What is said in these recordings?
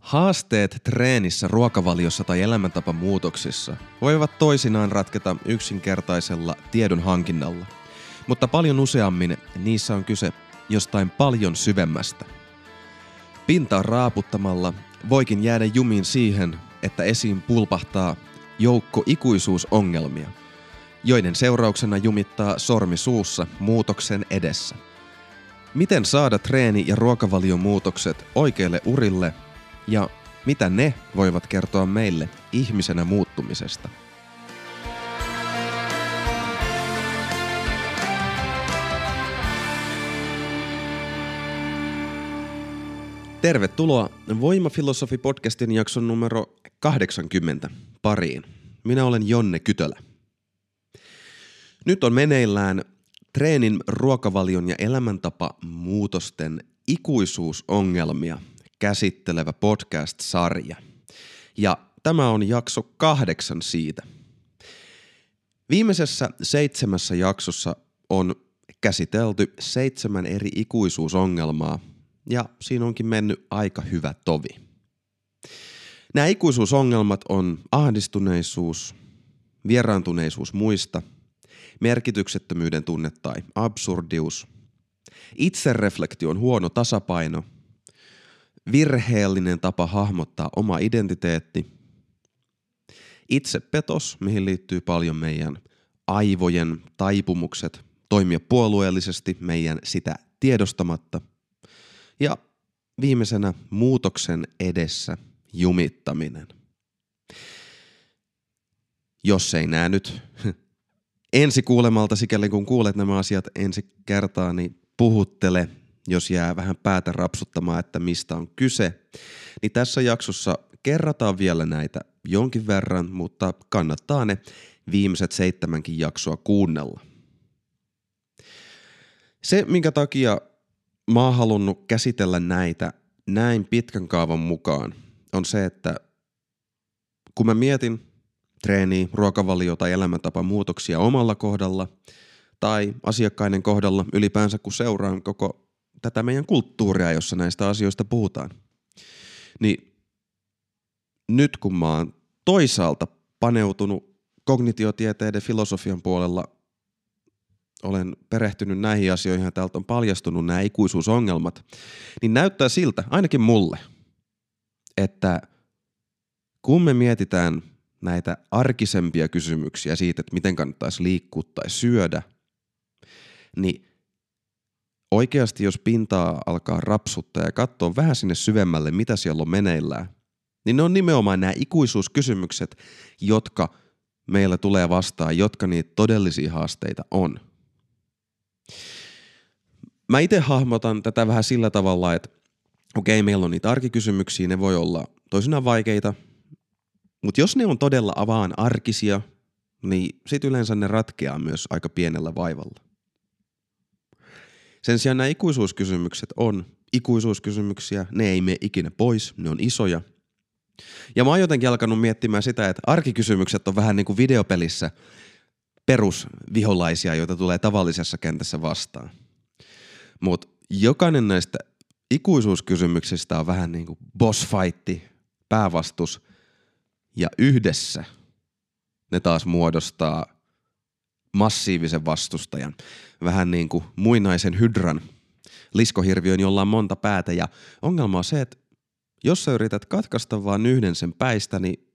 Haasteet treenissä, ruokavaliossa tai elämäntapamuutoksissa voivat toisinaan ratketa yksinkertaisella tiedon hankinnalla, mutta paljon useammin niissä on kyse jostain paljon syvemmästä. Pintaa raaputtamalla voikin jäädä jumiin siihen, että esiin pulpahtaa joukko ikuisuusongelmia, joiden seurauksena jumittaa sormi suussa muutoksen edessä. Miten saada treeni- ja ruokavalion muutokset oikeille urille – ja mitä ne voivat kertoa meille ihmisenä muuttumisesta. Tervetuloa Voimafilosofi-podcastin jakson numero 80 pariin. Minä olen Jonne Kytölä. Nyt on meneillään treenin, ruokavalion ja elämäntapa muutosten ikuisuusongelmia – käsittelevä podcast-sarja. Ja tämä on jakso kahdeksan siitä. Viimeisessä seitsemässä jaksossa on käsitelty seitsemän eri ikuisuusongelmaa, ja siinä onkin mennyt aika hyvä tovi. Nämä ikuisuusongelmat on ahdistuneisuus, vieraantuneisuus muista, merkityksettömyyden tunne tai absurdius, itsereflektion huono tasapaino – virheellinen tapa hahmottaa oma identiteetti, itsepetos, mihin liittyy paljon meidän aivojen taipumukset toimia puolueellisesti meidän sitä tiedostamatta, ja viimeisenä muutoksen edessä jumittaminen. Jos ei näe nyt ensi kuulemalta, sikäli kun kuulet nämä asiat ensi kertaa, niin puhuttele jos jää vähän päätä rapsuttamaan, että mistä on kyse, niin tässä jaksossa kerrataan vielä näitä jonkin verran, mutta kannattaa ne viimeiset seitsemänkin jaksoa kuunnella. Se, minkä takia mä oon halunnut käsitellä näitä näin pitkän kaavan mukaan, on se, että kun mä mietin treeniä, ruokavalio tai elämäntapa muutoksia omalla kohdalla tai asiakkaiden kohdalla ylipäänsä, kun seuraan koko tätä meidän kulttuuria, jossa näistä asioista puhutaan. Niin nyt kun mä oon toisaalta paneutunut kognitiotieteiden filosofian puolella, olen perehtynyt näihin asioihin ja täältä on paljastunut nämä ikuisuusongelmat, niin näyttää siltä, ainakin mulle, että kun me mietitään näitä arkisempia kysymyksiä siitä, että miten kannattaisi liikkua tai syödä, niin oikeasti jos pintaa alkaa rapsuttaa ja katsoa vähän sinne syvemmälle, mitä siellä on meneillään, niin ne on nimenomaan nämä ikuisuuskysymykset, jotka meillä tulee vastaan, jotka niitä todellisia haasteita on. Mä itse hahmotan tätä vähän sillä tavalla, että okei, meillä on niitä arkikysymyksiä, ne voi olla toisinaan vaikeita, mutta jos ne on todella avaan arkisia, niin sit yleensä ne ratkeaa myös aika pienellä vaivalla. Sen sijaan nämä ikuisuuskysymykset on ikuisuuskysymyksiä, ne ei mene ikinä pois, ne on isoja. Ja mä oon jotenkin alkanut miettimään sitä, että arkikysymykset on vähän niin kuin videopelissä perusviholaisia, joita tulee tavallisessa kentässä vastaan. Mutta jokainen näistä ikuisuuskysymyksistä on vähän niin kuin boss fightti, päävastus, ja yhdessä ne taas muodostaa massiivisen vastustajan, vähän niin kuin muinaisen hydran, liskohirviön, jolla on monta päätä. Ja ongelma on se, että jos sä yrität katkaista vaan yhden sen päistä, niin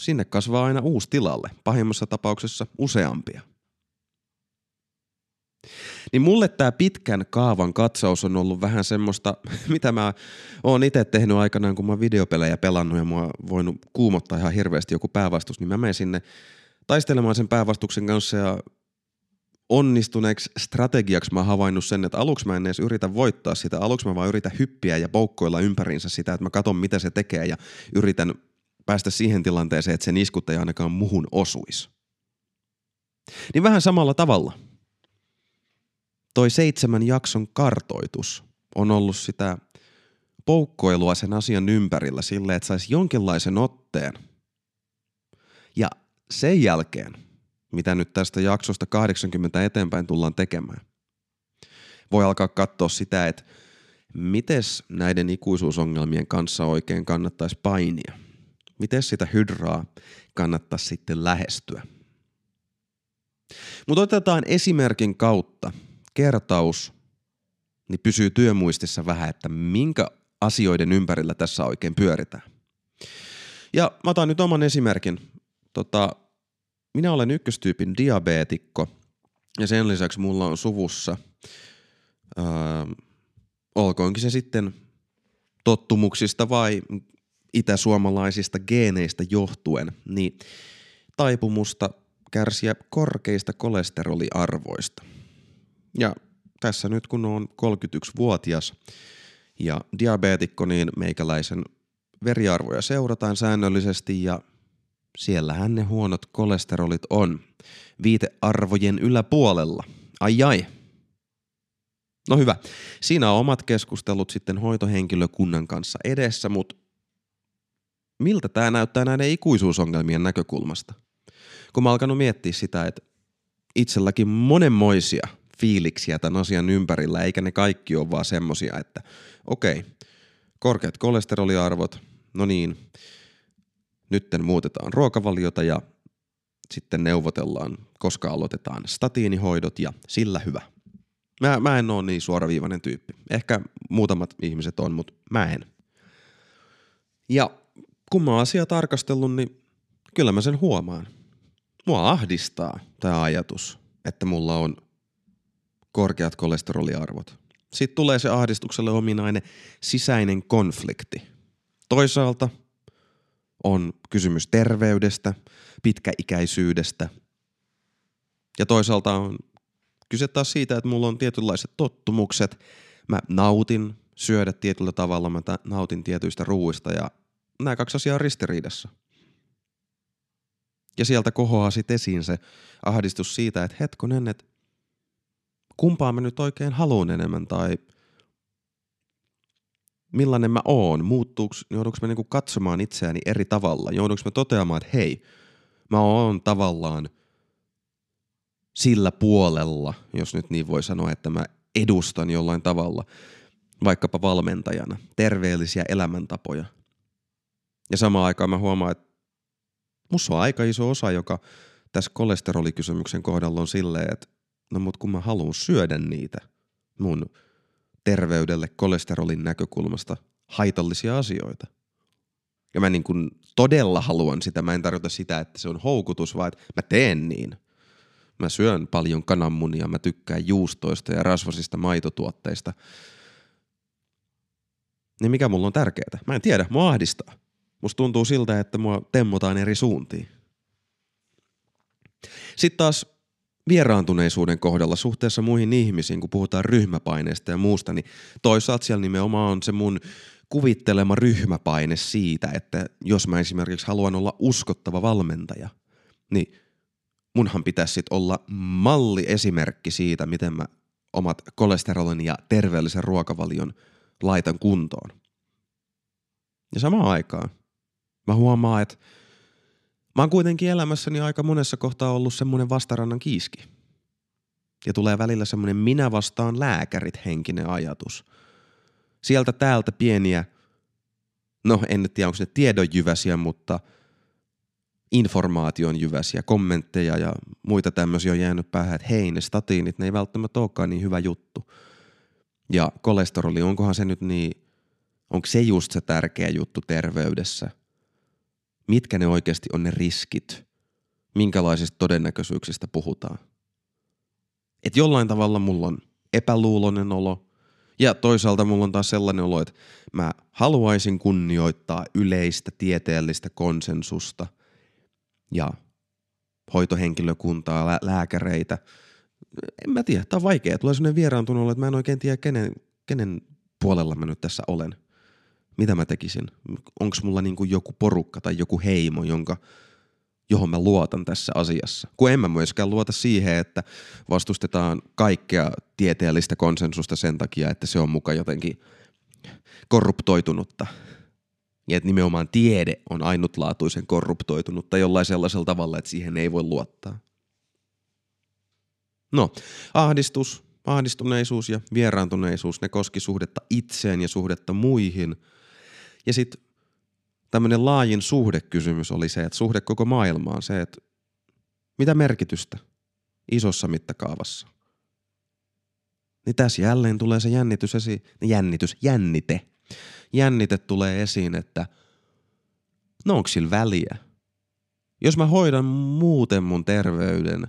sinne kasvaa aina uusi tilalle, pahimmassa tapauksessa useampia. Niin mulle tämä pitkän kaavan katsaus on ollut vähän semmoista, mitä mä oon itse tehnyt aikanaan, kun mä oon videopelejä pelannut ja mua on voinut kuumottaa ihan hirveästi joku päävastus, niin mä menen sinne taistelemaan sen päävastuksen kanssa ja onnistuneeksi strategiaksi mä havainnut sen, että aluksi mä en edes yritä voittaa sitä, aluksi mä vaan yritän hyppiä ja poukkoilla ympärinsä sitä, että mä katson mitä se tekee ja yritän päästä siihen tilanteeseen, että sen iskut ei ainakaan muhun osuisi. Niin vähän samalla tavalla. Toi seitsemän jakson kartoitus on ollut sitä poukkoilua sen asian ympärillä silleen, että saisi jonkinlaisen otteen. Ja sen jälkeen – mitä nyt tästä jaksosta 80 eteenpäin tullaan tekemään. Voi alkaa katsoa sitä, että mites näiden ikuisuusongelmien kanssa oikein kannattaisi painia? Miten sitä hydraa kannattaa sitten lähestyä? Mutta otetaan esimerkin kautta kertaus, niin pysyy työmuistissa vähän, että minkä asioiden ympärillä tässä oikein pyöritään. Ja mä otan nyt oman esimerkin. Tota, minä olen ykköstyypin diabeetikko ja sen lisäksi mulla on suvussa, öö, olkoonkin se sitten tottumuksista vai itäsuomalaisista geeneistä johtuen, niin taipumusta kärsiä korkeista kolesteroliarvoista. Ja tässä nyt kun on 31-vuotias ja diabeetikko, niin meikäläisen veriarvoja seurataan säännöllisesti ja siellähän ne huonot kolesterolit on. Viitearvojen yläpuolella. Ai ai. No hyvä. Siinä on omat keskustelut sitten hoitohenkilökunnan kanssa edessä, mutta miltä tämä näyttää näiden ikuisuusongelmien näkökulmasta? Kun mä alkanut miettiä sitä, että itselläkin monenmoisia fiiliksiä tämän asian ympärillä, eikä ne kaikki ole vaan semmosia, että okei, korkeat kolesteroliarvot, no niin, nytten muutetaan ruokavaliota ja sitten neuvotellaan, koska aloitetaan statiinihoidot ja sillä hyvä. Mä, mä en ole niin suoraviivainen tyyppi. Ehkä muutamat ihmiset on, mutta mä en. Ja kun mä oon asiaa tarkastellut, niin kyllä mä sen huomaan. Mua ahdistaa tämä ajatus, että mulla on korkeat kolesteroliarvot. Sitten tulee se ahdistukselle ominainen sisäinen konflikti. Toisaalta on kysymys terveydestä, pitkäikäisyydestä ja toisaalta on kyse taas siitä, että mulla on tietynlaiset tottumukset. Mä nautin syödä tietyllä tavalla, mä nautin tietyistä ruuista ja nämä kaksi asiaa on ristiriidassa. Ja sieltä kohoaa sitten esiin se ahdistus siitä, että hetkonen, että kumpaa mä nyt oikein haluan enemmän tai millainen mä oon, muuttuuko, joudunko mä niinku katsomaan itseäni eri tavalla, joudunko mä toteamaan, että hei, mä oon tavallaan sillä puolella, jos nyt niin voi sanoa, että mä edustan jollain tavalla, vaikkapa valmentajana, terveellisiä elämäntapoja. Ja samaan aikaan mä huomaan, että musta on aika iso osa, joka tässä kolesterolikysymyksen kohdalla on silleen, että no mut kun mä haluan syödä niitä mun terveydelle kolesterolin näkökulmasta haitallisia asioita. Ja mä niin kun todella haluan sitä, mä en tarkoita sitä, että se on houkutus, vaan että mä teen niin. Mä syön paljon kananmunia, mä tykkään juustoista ja rasvasista maitotuotteista. Niin mikä mulla on tärkeää? Mä en tiedä, mua ahdistaa. Musta tuntuu siltä, että mua temmotaan eri suuntiin. Sitten taas vieraantuneisuuden kohdalla suhteessa muihin ihmisiin, kun puhutaan ryhmäpaineesta ja muusta, niin toisaalta siellä nimenomaan on se mun kuvittelema ryhmäpaine siitä, että jos mä esimerkiksi haluan olla uskottava valmentaja, niin munhan pitäisi sitten olla malli esimerkki siitä, miten mä omat kolesterolin ja terveellisen ruokavalion laitan kuntoon. Ja samaan aikaan mä huomaan, että Mä oon kuitenkin elämässäni aika monessa kohtaa ollut semmoinen vastarannan kiiski. Ja tulee välillä semmoinen minä vastaan lääkärit henkinen ajatus. Sieltä täältä pieniä, no en tiedä onko ne tiedonjyväsiä, mutta informaation jyväsiä, kommentteja ja muita tämmöisiä on jäänyt päähän, että hei ne statiinit, ne ei välttämättä olekaan niin hyvä juttu. Ja kolesteroli, onkohan se nyt niin, onko se just se tärkeä juttu terveydessä – mitkä ne oikeasti on ne riskit, minkälaisista todennäköisyyksistä puhutaan. Et jollain tavalla mulla on epäluuloinen olo ja toisaalta mulla on taas sellainen olo, että mä haluaisin kunnioittaa yleistä tieteellistä konsensusta ja hoitohenkilökuntaa, lä- lääkäreitä. En mä tiedä, tää on vaikea. Tulee sellainen vieraantunut olo, että mä en oikein tiedä, kenen, kenen puolella mä nyt tässä olen – mitä mä tekisin? Onko mulla niinku joku porukka tai joku heimo, jonka, johon mä luotan tässä asiassa? Kun en mä myöskään luota siihen, että vastustetaan kaikkea tieteellistä konsensusta sen takia, että se on muka jotenkin korruptoitunutta. Ja että nimenomaan tiede on ainutlaatuisen korruptoitunutta jollain sellaisella tavalla, että siihen ei voi luottaa. No, ahdistus, ahdistuneisuus ja vieraantuneisuus, ne koski suhdetta itseen ja suhdetta muihin. Ja sitten tämmöinen laajin suhdekysymys oli se, että suhde koko maailmaan, se, että mitä merkitystä isossa mittakaavassa. Niin tässä jälleen tulee se jännitys esiin, jännitys, jännite. Jännite tulee esiin, että no onko sillä väliä? Jos mä hoidan muuten mun terveyden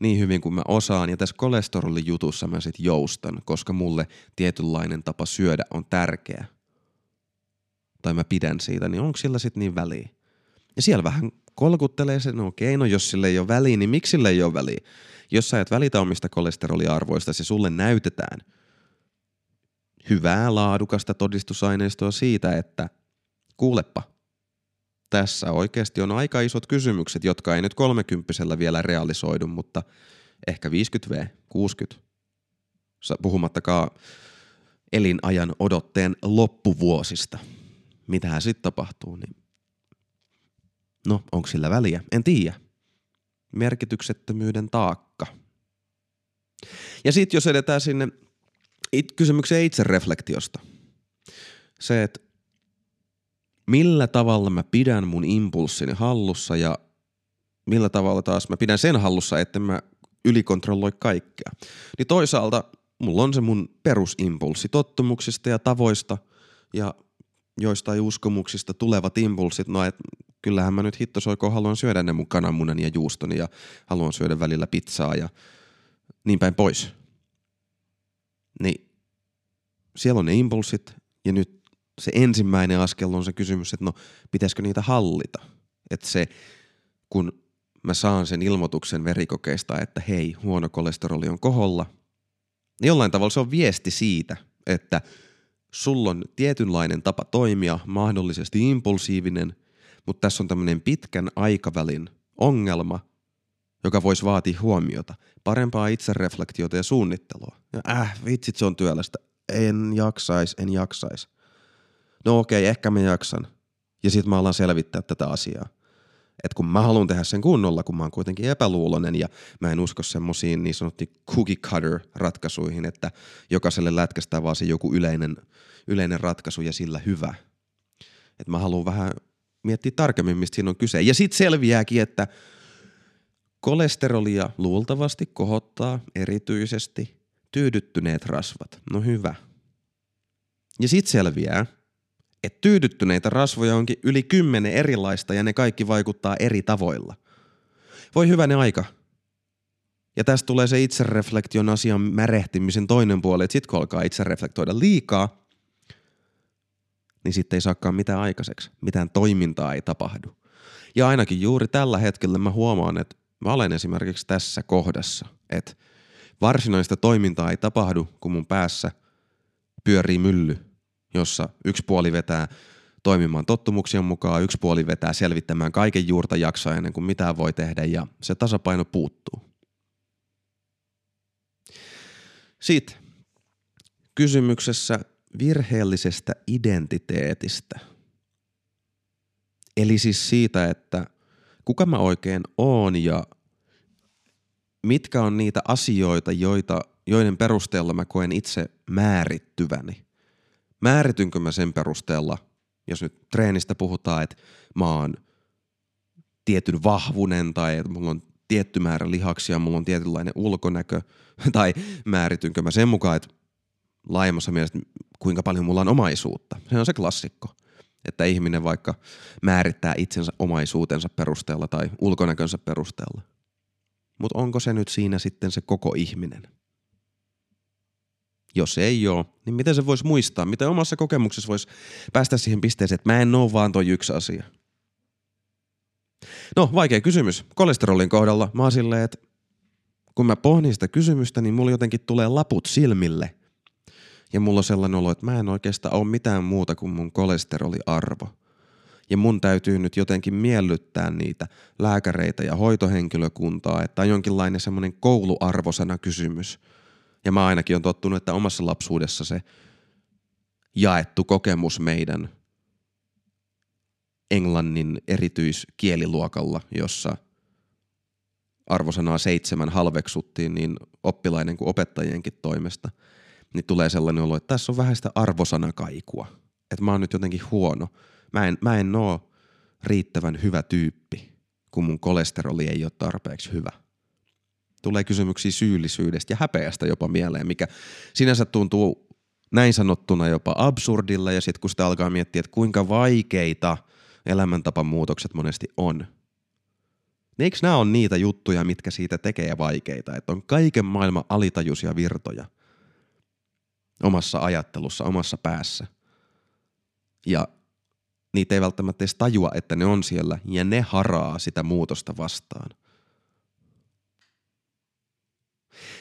niin hyvin kuin mä osaan ja tässä kolesterolijutussa mä sit joustan, koska mulle tietynlainen tapa syödä on tärkeä – tai mä pidän siitä, niin onko sillä sitten niin väliä? Ja siellä vähän kolkuttelee se, no okei, no jos sille ei ole väliä, niin miksi sille ei ole väliä? Jos sä et välitä omista kolesteroliarvoista, se sulle näytetään hyvää laadukasta todistusaineistoa siitä, että kuulepa, tässä oikeasti on aika isot kysymykset, jotka ei nyt kolmekymppisellä vielä realisoidu, mutta ehkä 50V, 60, puhumattakaan elinajan odotteen loppuvuosista – mitähän sitten tapahtuu, niin no onko sillä väliä? En tiedä. Merkityksettömyyden taakka. Ja sitten jos edetään sinne it- kysymykseen itsereflektiosta. Se, että millä tavalla mä pidän mun impulssini hallussa ja millä tavalla taas mä pidän sen hallussa, että mä ylikontrolloi kaikkea. Niin toisaalta mulla on se mun perusimpulssi tottumuksista ja tavoista ja joistain uskomuksista tulevat impulssit, no et kyllähän mä nyt hittosoiko haluan syödä ne mun kananmunan ja juustoni ja haluan syödä välillä pizzaa ja niin päin pois. Niin siellä on ne impulssit ja nyt se ensimmäinen askel on se kysymys, että no pitäisikö niitä hallita. Että se, kun mä saan sen ilmoituksen verikokeista, että hei, huono kolesteroli on koholla, niin jollain tavalla se on viesti siitä, että – sulla on tietynlainen tapa toimia, mahdollisesti impulsiivinen, mutta tässä on tämmöinen pitkän aikavälin ongelma, joka voisi vaatia huomiota, parempaa itsereflektiota ja suunnittelua. Ja äh, vitsit se on työlästä. En jaksais, en jaksais. No okei, okay, ehkä mä jaksan. Ja sitten mä alan selvittää tätä asiaa että kun mä haluan tehdä sen kunnolla, kun mä oon kuitenkin epäluulonen ja mä en usko semmoisiin niin sanottiin cookie cutter ratkaisuihin, että jokaiselle lätkästään vaan se joku yleinen, yleinen ratkaisu ja sillä hyvä. Että mä haluan vähän miettiä tarkemmin, mistä siinä on kyse. Ja sitten selviääkin, että kolesterolia luultavasti kohottaa erityisesti tyydyttyneet rasvat. No hyvä. Ja sitten selviää, että tyydyttyneitä rasvoja onkin yli kymmenen erilaista ja ne kaikki vaikuttaa eri tavoilla. Voi hyvänen aika. Ja tästä tulee se itsereflektion asian märehtimisen toinen puoli, että sit kun alkaa itsereflektoida liikaa, niin sitten ei saakaan mitään aikaiseksi. Mitään toimintaa ei tapahdu. Ja ainakin juuri tällä hetkellä mä huomaan, että mä olen esimerkiksi tässä kohdassa, että varsinaista toimintaa ei tapahdu, kun mun päässä pyörii mylly – jossa yksi puoli vetää toimimaan tottumuksien mukaan, yksi puoli vetää selvittämään kaiken juurta jaksaa ennen kuin mitään voi tehdä ja se tasapaino puuttuu. Sitten kysymyksessä virheellisestä identiteetistä. Eli siis siitä, että kuka mä oikein oon ja mitkä on niitä asioita, joita, joiden perusteella mä koen itse määrittyväni – määritynkö mä sen perusteella, jos nyt treenistä puhutaan, että mä oon tietyn vahvunen tai että mulla on tietty määrä lihaksia, mulla on tietynlainen ulkonäkö, tai määritynkö mä sen mukaan, että laajemmassa mielessä kuinka paljon mulla on omaisuutta. Se on se klassikko, että ihminen vaikka määrittää itsensä omaisuutensa perusteella tai ulkonäkönsä perusteella. Mutta onko se nyt siinä sitten se koko ihminen? Jos ei ole, niin miten se voisi muistaa? Miten omassa kokemuksessa voisi päästä siihen pisteeseen, että mä en ole vaan toi yksi asia? No, vaikea kysymys. Kolesterolin kohdalla mä oon silleen, että kun mä pohdin sitä kysymystä, niin mulla jotenkin tulee laput silmille. Ja mulla on sellainen olo, että mä en oikeastaan ole mitään muuta kuin mun kolesteroliarvo. Ja mun täytyy nyt jotenkin miellyttää niitä lääkäreitä ja hoitohenkilökuntaa, että on jonkinlainen semmoinen kouluarvosana kysymys – ja mä ainakin on tottunut, että omassa lapsuudessa se jaettu kokemus meidän englannin erityiskieliluokalla, jossa arvosanaa seitsemän halveksuttiin niin oppilaiden kuin opettajienkin toimesta, niin tulee sellainen olo, että tässä on vähän sitä arvosanakaikua. Että mä oon nyt jotenkin huono. Mä en, mä en oo riittävän hyvä tyyppi, kun mun kolesteroli ei ole tarpeeksi hyvä. Tulee kysymyksiä syyllisyydestä ja häpeästä jopa mieleen, mikä sinänsä tuntuu näin sanottuna jopa absurdilla ja sitten kun sitä alkaa miettiä, että kuinka vaikeita elämäntapamuutokset monesti on. Niin eikö nämä on niitä juttuja, mitkä siitä tekee vaikeita, että on kaiken maailman alitajuisia virtoja omassa ajattelussa, omassa päässä. Ja niitä ei välttämättä edes tajua, että ne on siellä ja ne haraa sitä muutosta vastaan.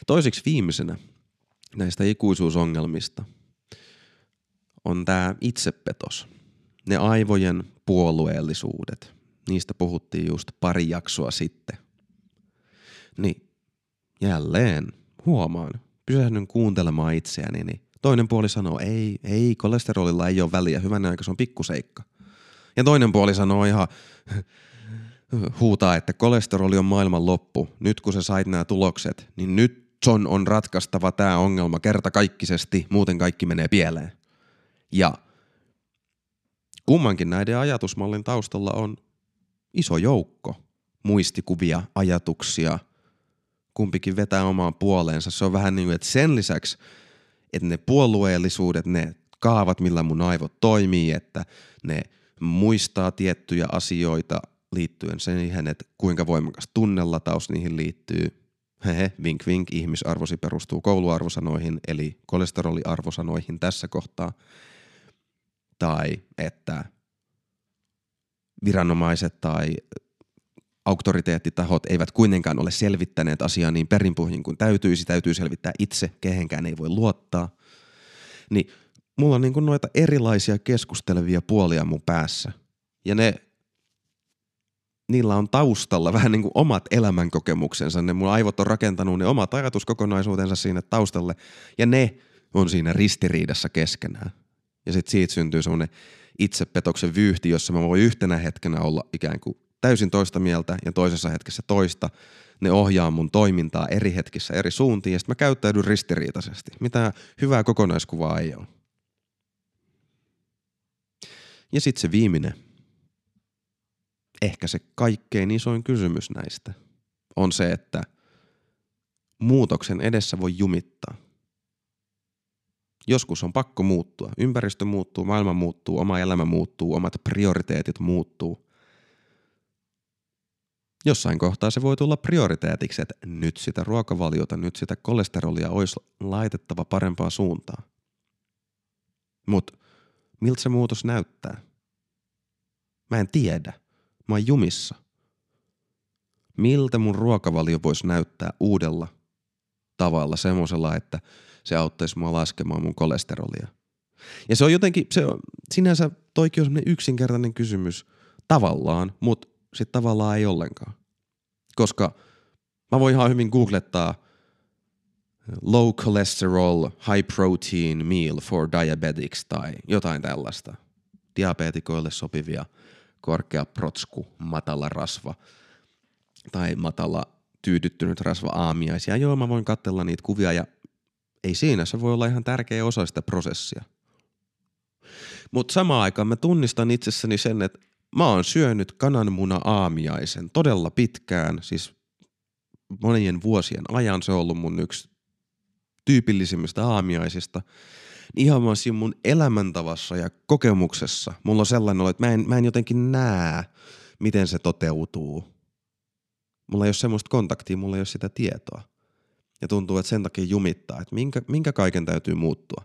Toiseksi viimeisenä näistä ikuisuusongelmista on tämä itsepetos. Ne aivojen puolueellisuudet. Niistä puhuttiin just pari jaksoa sitten. Niin jälleen huomaan, pysähdyn kuuntelemaan itseäni, niin toinen puoli sanoo, ei, ei, kolesterolilla ei ole väliä, hyvänä aika se on pikkuseikka. Ja toinen puoli sanoo ihan, huutaa, että kolesteroli on maailman loppu. Nyt kun sä sait nämä tulokset, niin nyt John on ratkaistava tämä ongelma kertakaikkisesti, muuten kaikki menee pieleen. Ja kummankin näiden ajatusmallin taustalla on iso joukko muistikuvia, ajatuksia, kumpikin vetää omaan puoleensa. Se on vähän niin kuin, että sen lisäksi, että ne puolueellisuudet, ne kaavat, millä mun aivot toimii, että ne muistaa tiettyjä asioita liittyen siihen, että kuinka voimakas tunnelataus niihin liittyy. Hehe, vink vink, ihmisarvosi perustuu kouluarvosanoihin, eli kolesteroliarvosanoihin tässä kohtaa. Tai että viranomaiset tai auktoriteettitahot eivät kuitenkaan ole selvittäneet asiaa niin perinpohjin kuin täytyisi, täytyy selvittää itse, kehenkään ei voi luottaa. Niin mulla on niin kuin noita erilaisia keskustelevia puolia mun päässä. Ja ne, niillä on taustalla vähän niin kuin omat elämänkokemuksensa. Ne mun aivot on rakentanut ne omat ajatuskokonaisuutensa siinä taustalle. Ja ne on siinä ristiriidassa keskenään. Ja sitten siitä syntyy semmoinen itsepetoksen vyyhti, jossa mä voin yhtenä hetkenä olla ikään kuin täysin toista mieltä ja toisessa hetkessä toista. Ne ohjaa mun toimintaa eri hetkissä eri suuntiin ja sitten mä käyttäydyn ristiriitaisesti. Mitä hyvää kokonaiskuvaa ei ole. Ja sitten se viimeinen, ehkä se kaikkein isoin kysymys näistä, on se, että muutoksen edessä voi jumittaa. Joskus on pakko muuttua. Ympäristö muuttuu, maailma muuttuu, oma elämä muuttuu, omat prioriteetit muuttuu. Jossain kohtaa se voi tulla prioriteetiksi, että nyt sitä ruokavaliota, nyt sitä kolesterolia olisi laitettava parempaa suuntaan. Mutta miltä se muutos näyttää? Mä en tiedä. Mä oon jumissa. Miltä mun ruokavalio voisi näyttää uudella tavalla, semmoisella, että se auttaisi mua laskemaan mun kolesterolia. Ja se on jotenkin, se on, sinänsä toikin on semmoinen yksinkertainen kysymys tavallaan, mutta sitten tavallaan ei ollenkaan. Koska mä voin ihan hyvin googlettaa – low cholesterol, high protein meal for diabetics tai jotain tällaista. Diabetikoille sopivia korkea protsku, matala rasva tai matala tyydyttynyt rasva aamiaisia. Joo, mä voin katsella niitä kuvia ja ei siinä, se voi olla ihan tärkeä osa sitä prosessia. Mutta samaan aikaan mä tunnistan itsessäni sen, että mä oon syönyt kananmuna aamiaisen todella pitkään, siis monien vuosien ajan se on ollut mun yksi tyypillisimmistä aamiaisista, niin ihan vaan siinä mun elämäntavassa ja kokemuksessa mulla on sellainen olo, että mä en, mä en jotenkin näe, miten se toteutuu. Mulla ei ole semmoista kontaktia, mulla ei ole sitä tietoa. Ja tuntuu, että sen takia jumittaa, että minkä, minkä kaiken täytyy muuttua.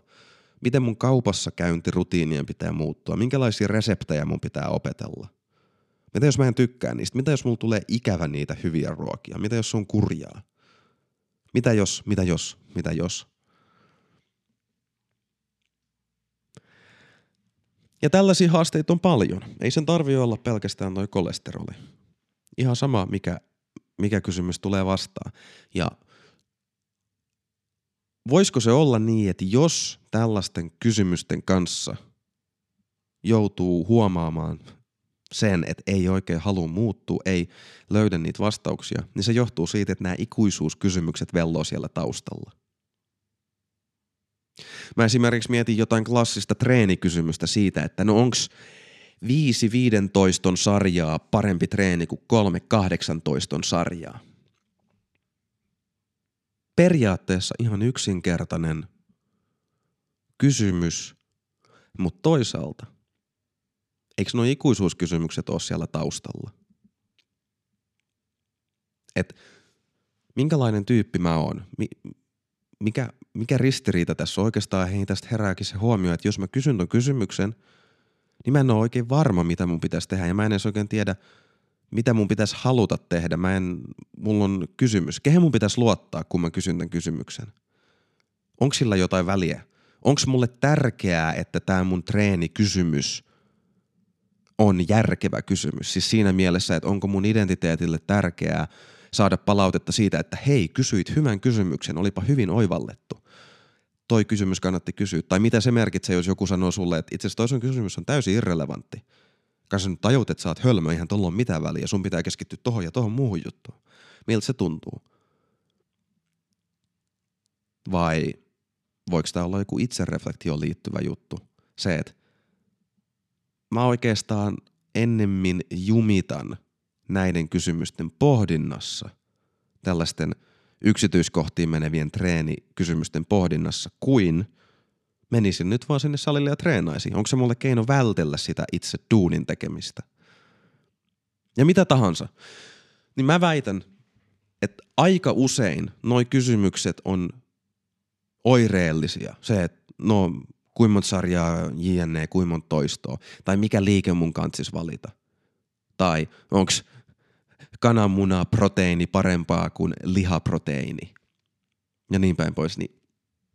Miten mun kaupassa käyntirutiinien pitää muuttua, minkälaisia reseptejä mun pitää opetella. Mitä jos mä en tykkää niistä? Mitä jos mulla tulee ikävä niitä hyviä ruokia? Mitä jos se on kurjaa? Mitä jos, mitä jos, mitä jos? Ja tällaisia haasteita on paljon. Ei sen tarvi olla pelkästään toi kolesteroli. Ihan sama, mikä, mikä kysymys tulee vastaan. Ja voisiko se olla niin, että jos tällaisten kysymysten kanssa joutuu huomaamaan sen, että ei oikein halua muuttua, ei löydä niitä vastauksia, niin se johtuu siitä, että nämä ikuisuuskysymykset velloo siellä taustalla. Mä esimerkiksi mietin jotain klassista treenikysymystä siitä, että no onks 5 15 sarjaa parempi treeni kuin 3 18 sarjaa. Periaatteessa ihan yksinkertainen kysymys, mutta toisaalta, eikö nuo ikuisuuskysymykset ole siellä taustalla? Et minkälainen tyyppi mä oon? Mikä, mikä ristiriita tässä oikeastaan? Hei, tästä herääkin se huomio, että jos mä kysyn ton kysymyksen – niin mä en ole oikein varma, mitä mun pitäisi tehdä ja mä en edes oikein tiedä, mitä mun pitäisi haluta tehdä. Mä en, mulla on kysymys. Kehen mun pitäisi luottaa, kun mä kysyn tämän kysymyksen? Onko sillä jotain väliä? Onko mulle tärkeää, että tämä mun treenikysymys on järkevä kysymys? Siis siinä mielessä, että onko mun identiteetille tärkeää saada palautetta siitä, että hei, kysyit hyvän kysymyksen, olipa hyvin oivallettu toi kysymys kannatti kysyä. Tai mitä se merkitsee, jos joku sanoo sulle, että itse asiassa toisen kysymys on täysin irrelevantti. Kanssa nyt tajut, että sä oot hölmö, eihän tuolla ole mitään väliä. Sun pitää keskittyä tohon ja tohon muuhun juttuun. Miltä se tuntuu? Vai voiko tämä olla joku itsereflektioon liittyvä juttu? Se, että mä oikeastaan ennemmin jumitan näiden kysymysten pohdinnassa tällaisten – yksityiskohtiin menevien treenikysymysten pohdinnassa, kuin menisin nyt vaan sinne salille ja treenaisin. Onko se mulle keino vältellä sitä itse duunin tekemistä? Ja mitä tahansa. Niin mä väitän, että aika usein noi kysymykset on oireellisia. Se, että no kuinka monta sarjaa JNE, kuinka monta toistoa, tai mikä liike mun kansis valita. Tai onko kananmuna proteiini parempaa kuin lihaproteiini ja niin päin pois, niin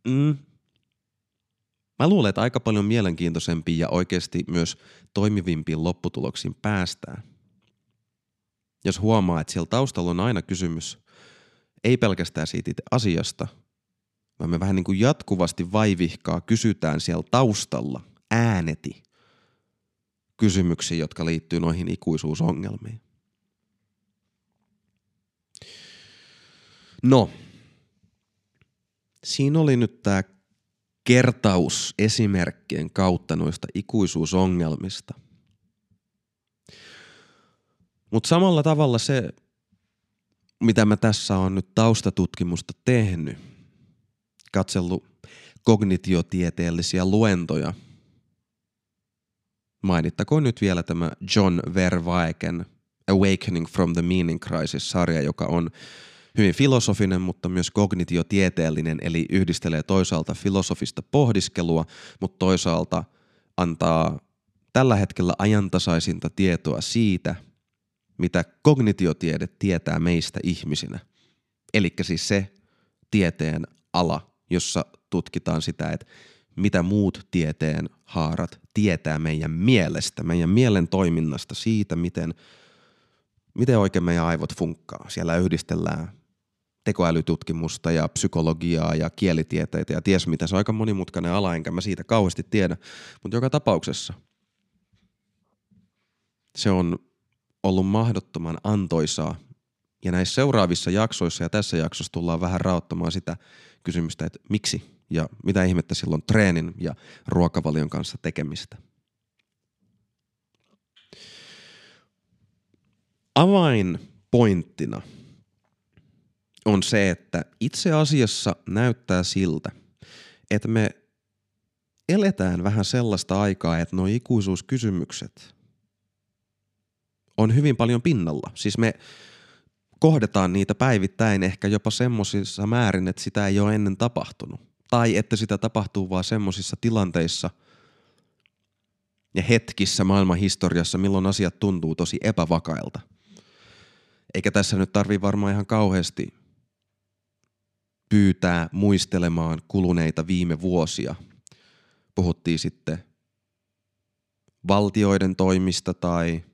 mm, mä luulen, että aika paljon mielenkiintoisempia ja oikeasti myös toimivimpiin lopputuloksiin päästään. Jos huomaa, että siellä taustalla on aina kysymys, ei pelkästään siitä itse asiasta, vaan me vähän niin kuin jatkuvasti vaivihkaa kysytään siellä taustalla ääneti kysymyksiä, jotka liittyy noihin ikuisuusongelmiin. No, siinä oli nyt tämä kertaus esimerkkien kautta noista ikuisuusongelmista. Mutta samalla tavalla se, mitä mä tässä on nyt taustatutkimusta tehnyt, katsellut kognitiotieteellisiä luentoja. Mainittakoon nyt vielä tämä John Verwaiken Awakening from the Meaning Crisis-sarja, joka on hyvin filosofinen, mutta myös kognitiotieteellinen, eli yhdistelee toisaalta filosofista pohdiskelua, mutta toisaalta antaa tällä hetkellä ajantasaisinta tietoa siitä, mitä kognitiotiede tietää meistä ihmisinä. Eli siis se tieteen ala, jossa tutkitaan sitä, että mitä muut tieteen haarat tietää meidän mielestä, meidän mielen toiminnasta, siitä, miten, miten oikein meidän aivot funkkaa. Siellä yhdistellään tekoälytutkimusta ja psykologiaa ja kielitieteitä ja ties mitä. Se on aika monimutkainen ala, enkä mä siitä kauheasti tiedä. Mutta joka tapauksessa se on ollut mahdottoman antoisaa. Ja näissä seuraavissa jaksoissa ja tässä jaksossa tullaan vähän rauttamaan sitä kysymystä, että miksi ja mitä ihmettä silloin treenin ja ruokavalion kanssa tekemistä. Avain pointtina – on se, että itse asiassa näyttää siltä, että me eletään vähän sellaista aikaa, että nuo ikuisuuskysymykset on hyvin paljon pinnalla. Siis me kohdetaan niitä päivittäin ehkä jopa semmoisissa määrin, että sitä ei ole ennen tapahtunut. Tai että sitä tapahtuu vaan semmoisissa tilanteissa ja hetkissä maailman historiassa, milloin asiat tuntuu tosi epävakailta. Eikä tässä nyt tarvi varmaan ihan kauheasti pyytää muistelemaan kuluneita viime vuosia. Puhuttiin sitten valtioiden toimista tai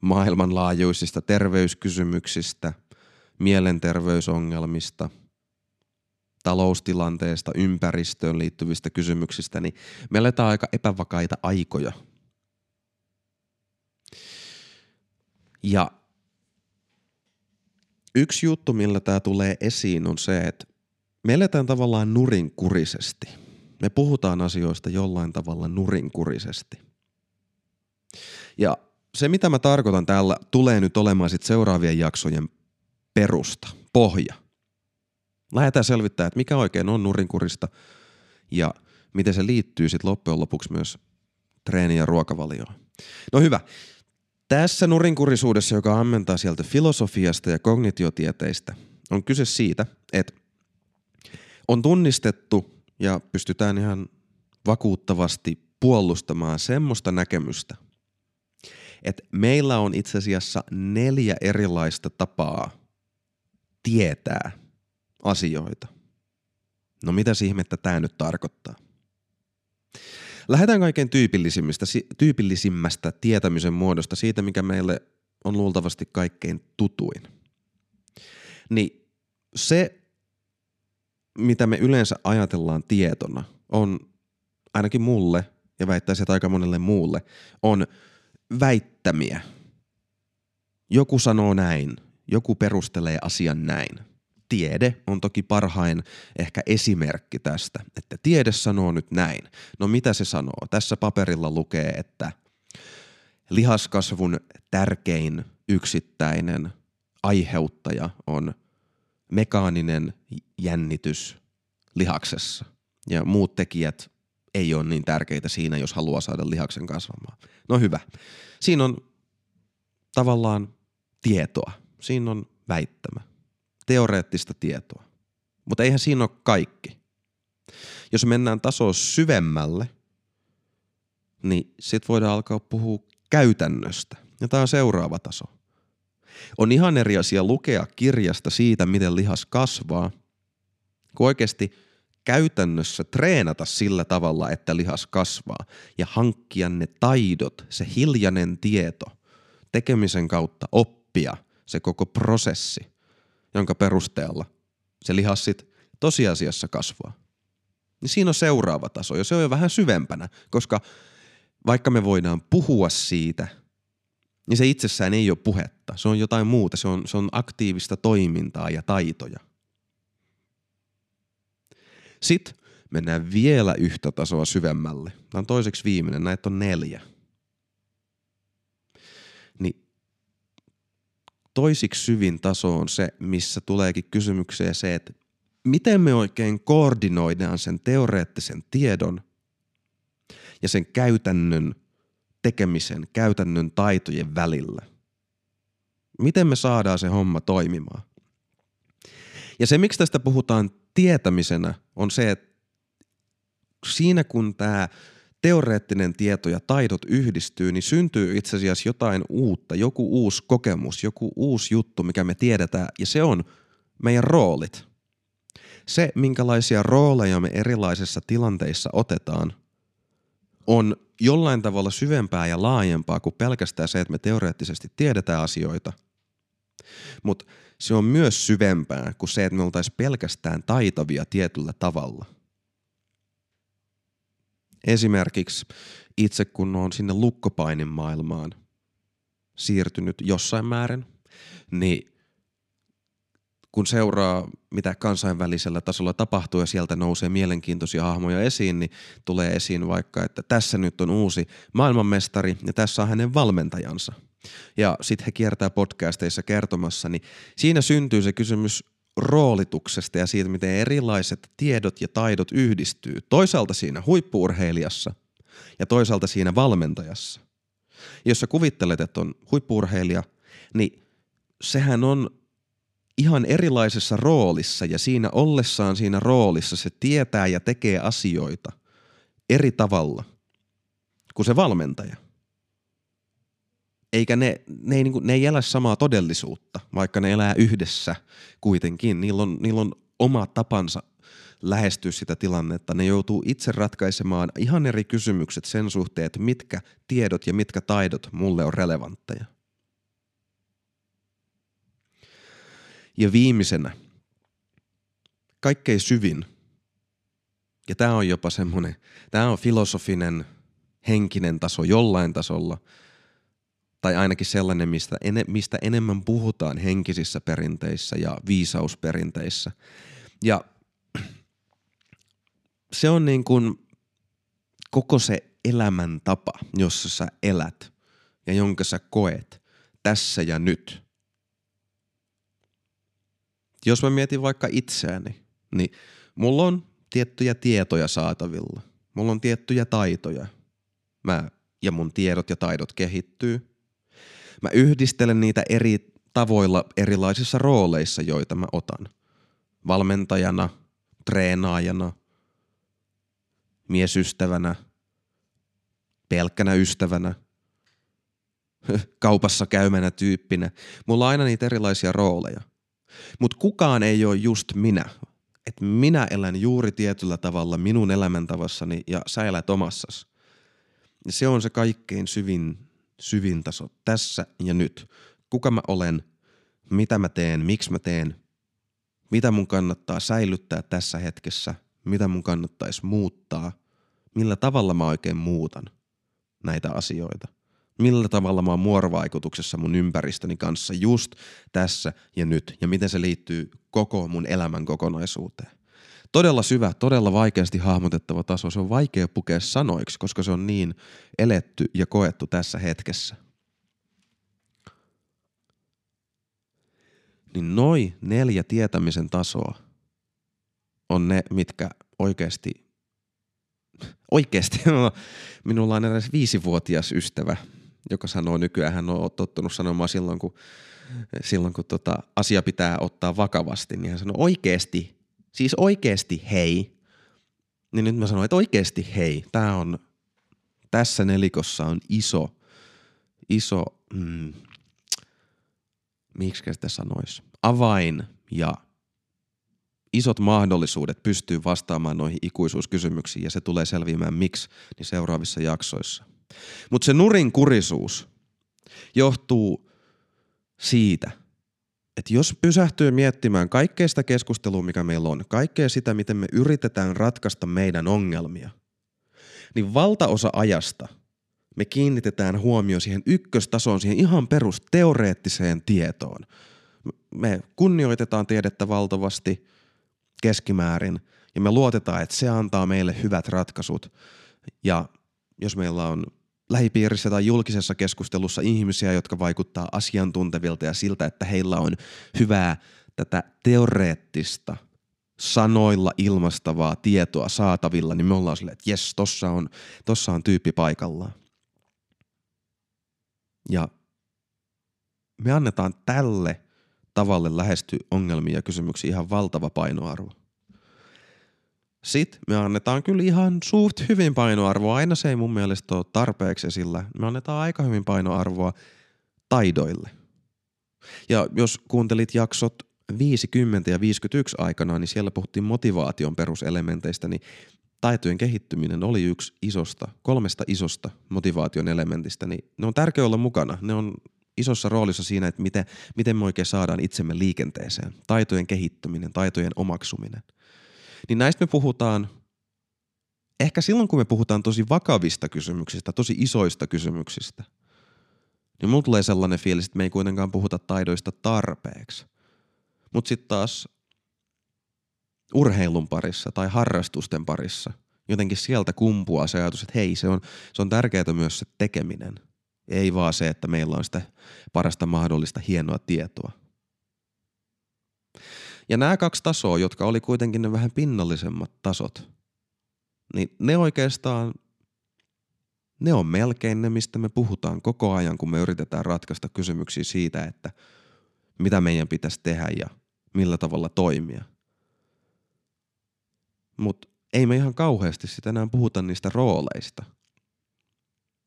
maailmanlaajuisista terveyskysymyksistä, mielenterveysongelmista, taloustilanteesta, ympäristöön liittyvistä kysymyksistä, niin me eletään aika epävakaita aikoja. Ja yksi juttu, millä tämä tulee esiin, on se, että me eletään tavallaan nurinkurisesti. Me puhutaan asioista jollain tavalla nurinkurisesti. Ja se, mitä mä tarkoitan täällä, tulee nyt olemaan sit seuraavien jaksojen perusta, pohja. Lähdetään selvittämään, että mikä oikein on nurinkurista ja miten se liittyy sitten loppujen lopuksi myös treeni- ja ruokavalioon. No hyvä. Tässä nurinkurisuudessa, joka ammentaa sieltä filosofiasta ja kognitiotieteistä, on kyse siitä, että on tunnistettu ja pystytään ihan vakuuttavasti puolustamaan semmoista näkemystä, että meillä on itse asiassa neljä erilaista tapaa tietää asioita. No mitä ihmettä tämä nyt tarkoittaa? Lähdetään kaikkein tyypillisimmistä, tyypillisimmästä tietämisen muodosta, siitä mikä meille on luultavasti kaikkein tutuin. Niin se, mitä me yleensä ajatellaan tietona, on ainakin mulle ja väittäisin, että aika monelle muulle, on väittämiä. Joku sanoo näin, joku perustelee asian näin. Tiede on toki parhain ehkä esimerkki tästä, että tiede sanoo nyt näin. No mitä se sanoo? Tässä paperilla lukee, että lihaskasvun tärkein yksittäinen aiheuttaja on mekaaninen jännitys lihaksessa ja muut tekijät ei ole niin tärkeitä siinä, jos haluaa saada lihaksen kasvamaan. No hyvä. Siinä on tavallaan tietoa. Siinä on väittämä teoreettista tietoa. Mutta eihän siinä ole kaikki. Jos mennään tasoa syvemmälle, niin sit voidaan alkaa puhua käytännöstä. Ja tämä on seuraava taso. On ihan eri asia lukea kirjasta siitä, miten lihas kasvaa, kun oikeasti käytännössä treenata sillä tavalla, että lihas kasvaa ja hankkia ne taidot, se hiljainen tieto, tekemisen kautta oppia se koko prosessi – jonka perusteella se lihas sit tosiasiassa kasvaa. Niin siinä on seuraava taso ja se on jo vähän syvempänä, koska vaikka me voidaan puhua siitä, niin se itsessään ei ole puhetta. Se on jotain muuta, se on, se on aktiivista toimintaa ja taitoja. Sitten mennään vielä yhtä tasoa syvemmälle. Tämä on toiseksi viimeinen, näitä on neljä. Toisiksi syvin taso on se, missä tuleekin kysymykseen se, että miten me oikein koordinoidaan sen teoreettisen tiedon ja sen käytännön tekemisen, käytännön taitojen välillä. Miten me saadaan se homma toimimaan? Ja se, miksi tästä puhutaan tietämisenä, on se, että siinä kun tämä teoreettinen tieto ja taidot yhdistyy, niin syntyy itse asiassa jotain uutta, joku uusi kokemus, joku uusi juttu, mikä me tiedetään, ja se on meidän roolit. Se, minkälaisia rooleja me erilaisissa tilanteissa otetaan, on jollain tavalla syvempää ja laajempaa kuin pelkästään se, että me teoreettisesti tiedetään asioita. Mutta se on myös syvempää kuin se, että me oltaisiin pelkästään taitavia tietyllä tavalla – Esimerkiksi itse kun on sinne lukkopainin maailmaan siirtynyt jossain määrin, niin kun seuraa, mitä kansainvälisellä tasolla tapahtuu ja sieltä nousee mielenkiintoisia hahmoja esiin, niin tulee esiin vaikka, että tässä nyt on uusi maailmanmestari ja tässä on hänen valmentajansa. Ja sitten he kiertää podcasteissa kertomassa, niin siinä syntyy se kysymys roolituksesta ja siitä, miten erilaiset tiedot ja taidot yhdistyy. Toisaalta siinä huippuurheilijassa ja toisaalta siinä valmentajassa. Jos sä kuvittelet, että on huippuurheilija, niin sehän on ihan erilaisessa roolissa ja siinä ollessaan siinä roolissa se tietää ja tekee asioita eri tavalla kuin se valmentaja – eikä ne, ne, ei, niin kuin, ne ei elä samaa todellisuutta, vaikka ne elää yhdessä kuitenkin. Niillä on, niillä on oma tapansa lähestyä sitä tilannetta. Ne joutuu itse ratkaisemaan ihan eri kysymykset sen suhteen, että mitkä tiedot ja mitkä taidot mulle on relevantteja. Ja viimeisenä, kaikkein syvin, ja tämä on jopa semmoinen, tämä on filosofinen, henkinen taso jollain tasolla – Tai ainakin sellainen, mistä, ene, mistä enemmän puhutaan henkisissä perinteissä ja viisausperinteissä. Ja se on niin kuin koko se elämäntapa, jossa sä elät ja jonka sä koet tässä ja nyt. Jos mä mietin vaikka itseäni, niin mulla on tiettyjä tietoja saatavilla. Mulla on tiettyjä taitoja. Mä ja mun tiedot ja taidot kehittyy. Mä yhdistelen niitä eri tavoilla erilaisissa rooleissa, joita mä otan. Valmentajana, treenaajana, miesystävänä, pelkkänä ystävänä, kaupassa käymänä tyyppinä. Mulla on aina niitä erilaisia rooleja. Mutta kukaan ei ole just minä. Et minä elän juuri tietyllä tavalla minun elämäntavassani ja sä elät omassas. Ja se on se kaikkein syvin, syvin taso tässä ja nyt. Kuka mä olen, mitä mä teen, miksi mä teen, mitä mun kannattaa säilyttää tässä hetkessä, mitä mun kannattaisi muuttaa, millä tavalla mä oikein muutan näitä asioita. Millä tavalla mä oon muorovaikutuksessa mun ympäristöni kanssa just tässä ja nyt? Ja miten se liittyy koko mun elämän kokonaisuuteen todella syvä, todella vaikeasti hahmotettava taso. Se on vaikea pukea sanoiksi, koska se on niin eletty ja koettu tässä hetkessä. Niin noi neljä tietämisen tasoa on ne, mitkä oikeasti, oikeasti, minulla on edes viisivuotias ystävä, joka sanoo nykyään, hän on tottunut sanomaan silloin, kun, silloin, kun tota, asia pitää ottaa vakavasti, niin hän sanoo oikeasti Siis oikeesti hei. Niin nyt mä sanoin, että oikeesti hei. Tää on, tässä nelikossa on iso, iso, mm, miksi sitä sanois, avain ja isot mahdollisuudet pystyy vastaamaan noihin ikuisuuskysymyksiin ja se tulee selviämään miksi niin seuraavissa jaksoissa. Mutta se nurinkurisuus johtuu siitä, että jos pysähtyy miettimään kaikkea sitä keskustelua, mikä meillä on, kaikkea sitä, miten me yritetään ratkaista meidän ongelmia, niin valtaosa ajasta me kiinnitetään huomio siihen ykköstasoon, siihen ihan perusteoreettiseen tietoon. Me kunnioitetaan tiedettä valtavasti keskimäärin ja me luotetaan, että se antaa meille hyvät ratkaisut. Ja jos meillä on lähipiirissä tai julkisessa keskustelussa ihmisiä, jotka vaikuttaa asiantuntevilta ja siltä, että heillä on hyvää tätä teoreettista sanoilla ilmastavaa tietoa saatavilla, niin me ollaan silleen, että jes, tossa on, tossa on tyyppi paikallaan. Ja me annetaan tälle tavalle lähestyä ongelmia ja kysymyksiä ihan valtava painoarvo. Sitten me annetaan kyllä ihan suht hyvin painoarvoa. Aina se ei mun mielestä ole tarpeeksi esillä. Me annetaan aika hyvin painoarvoa taidoille. Ja jos kuuntelit jaksot 50 ja 51 aikana, niin siellä puhuttiin motivaation peruselementeistä, niin taitojen kehittyminen oli yksi isosta, kolmesta isosta motivaation elementistä, niin ne on tärkeää olla mukana. Ne on isossa roolissa siinä, että miten, miten me oikein saadaan itsemme liikenteeseen. Taitojen kehittyminen, taitojen omaksuminen – niin näistä me puhutaan ehkä silloin, kun me puhutaan tosi vakavista kysymyksistä, tosi isoista kysymyksistä, niin mulla tulee sellainen fiilis, että me ei kuitenkaan puhuta taidoista tarpeeksi. Mutta sitten taas urheilun parissa tai harrastusten parissa jotenkin sieltä kumpuaa se ajatus, että hei, se on, se on tärkeää myös se tekeminen. Ei vaan se, että meillä on sitä parasta mahdollista hienoa tietoa. Ja nämä kaksi tasoa, jotka oli kuitenkin ne vähän pinnallisemmat tasot, niin ne oikeastaan, ne on melkein ne, mistä me puhutaan koko ajan, kun me yritetään ratkaista kysymyksiä siitä, että mitä meidän pitäisi tehdä ja millä tavalla toimia. Mutta ei me ihan kauheasti sitä enää puhuta niistä rooleista.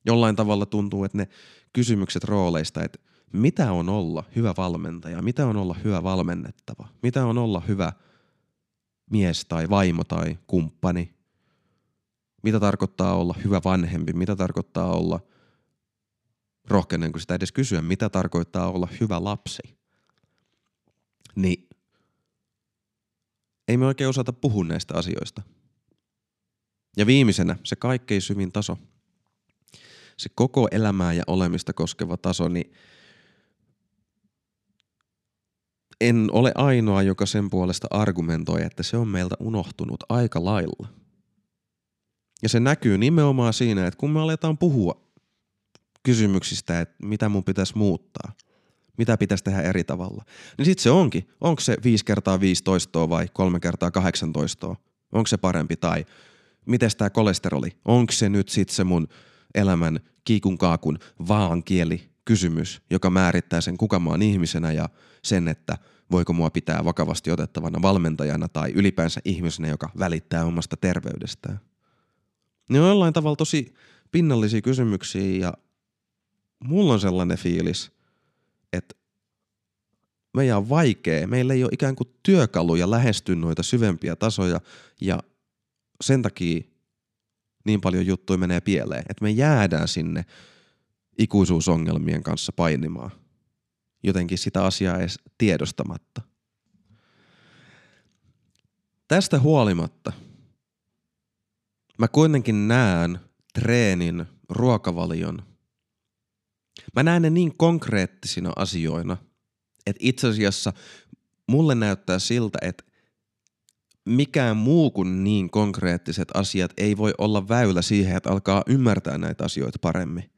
Jollain tavalla tuntuu, että ne kysymykset rooleista, että mitä on olla hyvä valmentaja, mitä on olla hyvä valmennettava, mitä on olla hyvä mies tai vaimo tai kumppani, mitä tarkoittaa olla hyvä vanhempi, mitä tarkoittaa olla, rohkeinen kuin sitä edes kysyä, mitä tarkoittaa olla hyvä lapsi. Niin ei me oikein osata puhua näistä asioista. Ja viimeisenä se kaikkein syvin taso, se koko elämää ja olemista koskeva taso, niin en ole ainoa, joka sen puolesta argumentoi, että se on meiltä unohtunut aika lailla. Ja se näkyy nimenomaan siinä, että kun me aletaan puhua kysymyksistä, että mitä mun pitäisi muuttaa, mitä pitäisi tehdä eri tavalla, niin sitten se onkin. Onko se 5 kertaa 15 vai 3 kertaa 18? Onko se parempi? Tai miten tämä kolesteroli? Onko se nyt sitten se mun elämän kiikun kaakun vaankieli kysymys, joka määrittää sen kuka mä oon ihmisenä ja sen, että – voiko mua pitää vakavasti otettavana valmentajana tai ylipäänsä ihmisenä, joka välittää omasta terveydestään. Ne on jollain tavalla tosi pinnallisia kysymyksiä ja mulla on sellainen fiilis, että meidän on vaikea, meillä ei ole ikään kuin työkaluja lähestyä noita syvempiä tasoja ja sen takia niin paljon juttuja menee pieleen, että me jäädään sinne ikuisuusongelmien kanssa painimaan jotenkin sitä asiaa edes tiedostamatta. Tästä huolimatta mä kuitenkin näen treenin, ruokavalion. Mä näen ne niin konkreettisina asioina, että itse asiassa mulle näyttää siltä, että mikään muu kuin niin konkreettiset asiat ei voi olla väylä siihen, että alkaa ymmärtää näitä asioita paremmin.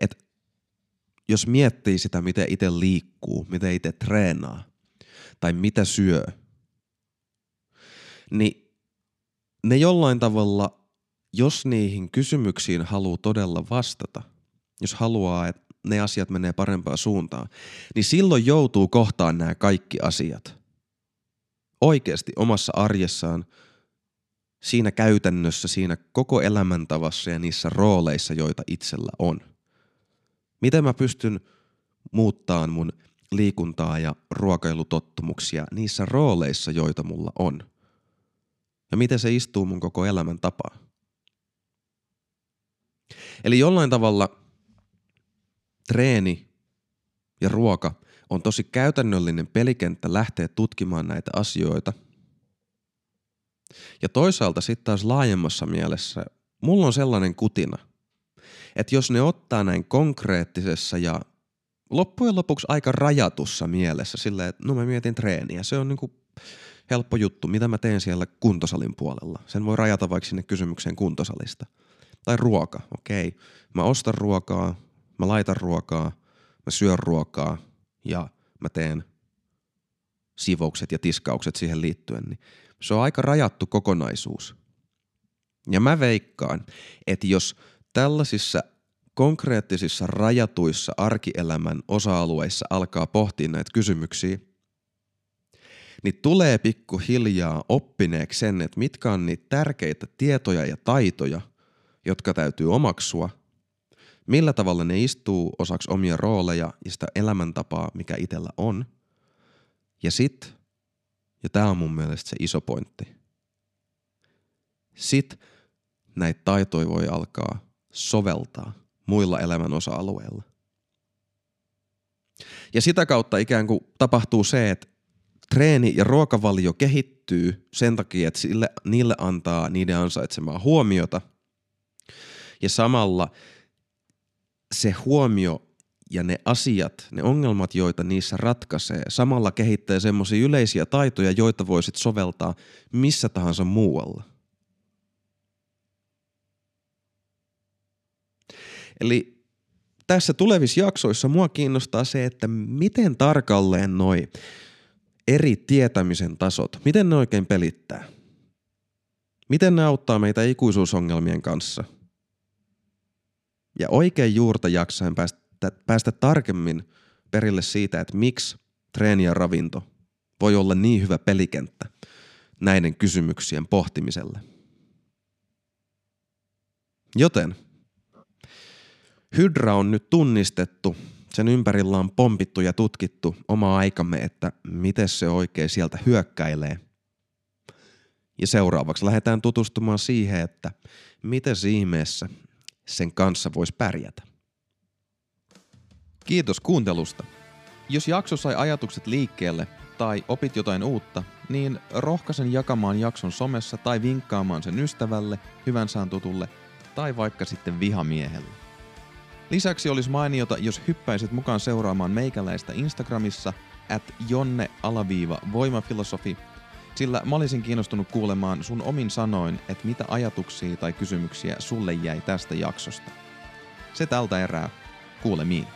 Et jos miettii sitä, miten itse liikkuu, miten itse treenaa tai mitä syö, niin ne jollain tavalla, jos niihin kysymyksiin haluaa todella vastata, jos haluaa, että ne asiat menee parempaan suuntaan, niin silloin joutuu kohtaan nämä kaikki asiat. Oikeasti omassa arjessaan, siinä käytännössä, siinä koko elämäntavassa ja niissä rooleissa, joita itsellä on – Miten mä pystyn muuttaa mun liikuntaa ja ruokailutottumuksia niissä rooleissa, joita mulla on? Ja miten se istuu mun koko elämän tapaan? Eli jollain tavalla treeni ja ruoka on tosi käytännöllinen pelikenttä lähteä tutkimaan näitä asioita. Ja toisaalta sitten taas laajemmassa mielessä mulla on sellainen kutina – että jos ne ottaa näin konkreettisessa ja loppujen lopuksi aika rajatussa mielessä silleen, että no mä mietin treeniä, se on niinku helppo juttu, mitä mä teen siellä kuntosalin puolella. Sen voi rajata vaikka sinne kysymykseen kuntosalista. Tai ruoka, okei. Mä ostan ruokaa, mä laitan ruokaa, mä syön ruokaa ja mä teen sivoukset ja tiskaukset siihen liittyen, niin se on aika rajattu kokonaisuus. Ja mä veikkaan, että jos tällaisissa konkreettisissa rajatuissa arkielämän osa-alueissa alkaa pohtia näitä kysymyksiä, niin tulee pikkuhiljaa oppineeksi sen, että mitkä on niitä tärkeitä tietoja ja taitoja, jotka täytyy omaksua, millä tavalla ne istuu osaksi omia rooleja ja sitä elämäntapaa, mikä itsellä on. Ja sit, ja tämä on mun mielestä se iso pointti, sit näitä taitoja voi alkaa soveltaa muilla elämän osa-alueilla. Ja sitä kautta ikään kuin tapahtuu se, että treeni ja ruokavalio kehittyy sen takia, että sille, niille antaa niiden ansaitsemaa huomiota. Ja samalla se huomio ja ne asiat, ne ongelmat, joita niissä ratkaisee, samalla kehittää semmoisia yleisiä taitoja, joita voisit soveltaa missä tahansa muualla. Eli tässä tulevissa jaksoissa mua kiinnostaa se, että miten tarkalleen noi eri tietämisen tasot, miten ne oikein pelittää? Miten ne auttaa meitä ikuisuusongelmien kanssa? Ja oikein juurta jaksaen päästä, päästä tarkemmin perille siitä, että miksi treeni ja ravinto voi olla niin hyvä pelikenttä näiden kysymyksien pohtimiselle. Joten Hydra on nyt tunnistettu, sen ympärillä on pompittu ja tutkittu oma aikamme, että miten se oikein sieltä hyökkäilee. Ja seuraavaksi lähdetään tutustumaan siihen, että miten ihmeessä sen kanssa voisi pärjätä. Kiitos kuuntelusta. Jos jakso sai ajatukset liikkeelle tai opit jotain uutta, niin rohkaisen jakamaan jakson somessa tai vinkkaamaan sen ystävälle, hyvän saan tutulle tai vaikka sitten vihamiehelle. Lisäksi olisi mainiota, jos hyppäisit mukaan seuraamaan meikäläistä Instagramissa at jonne-voimafilosofi, sillä mä olisin kiinnostunut kuulemaan sun omin sanoin, että mitä ajatuksia tai kysymyksiä sulle jäi tästä jaksosta. Se tältä erää. Kuulemiin.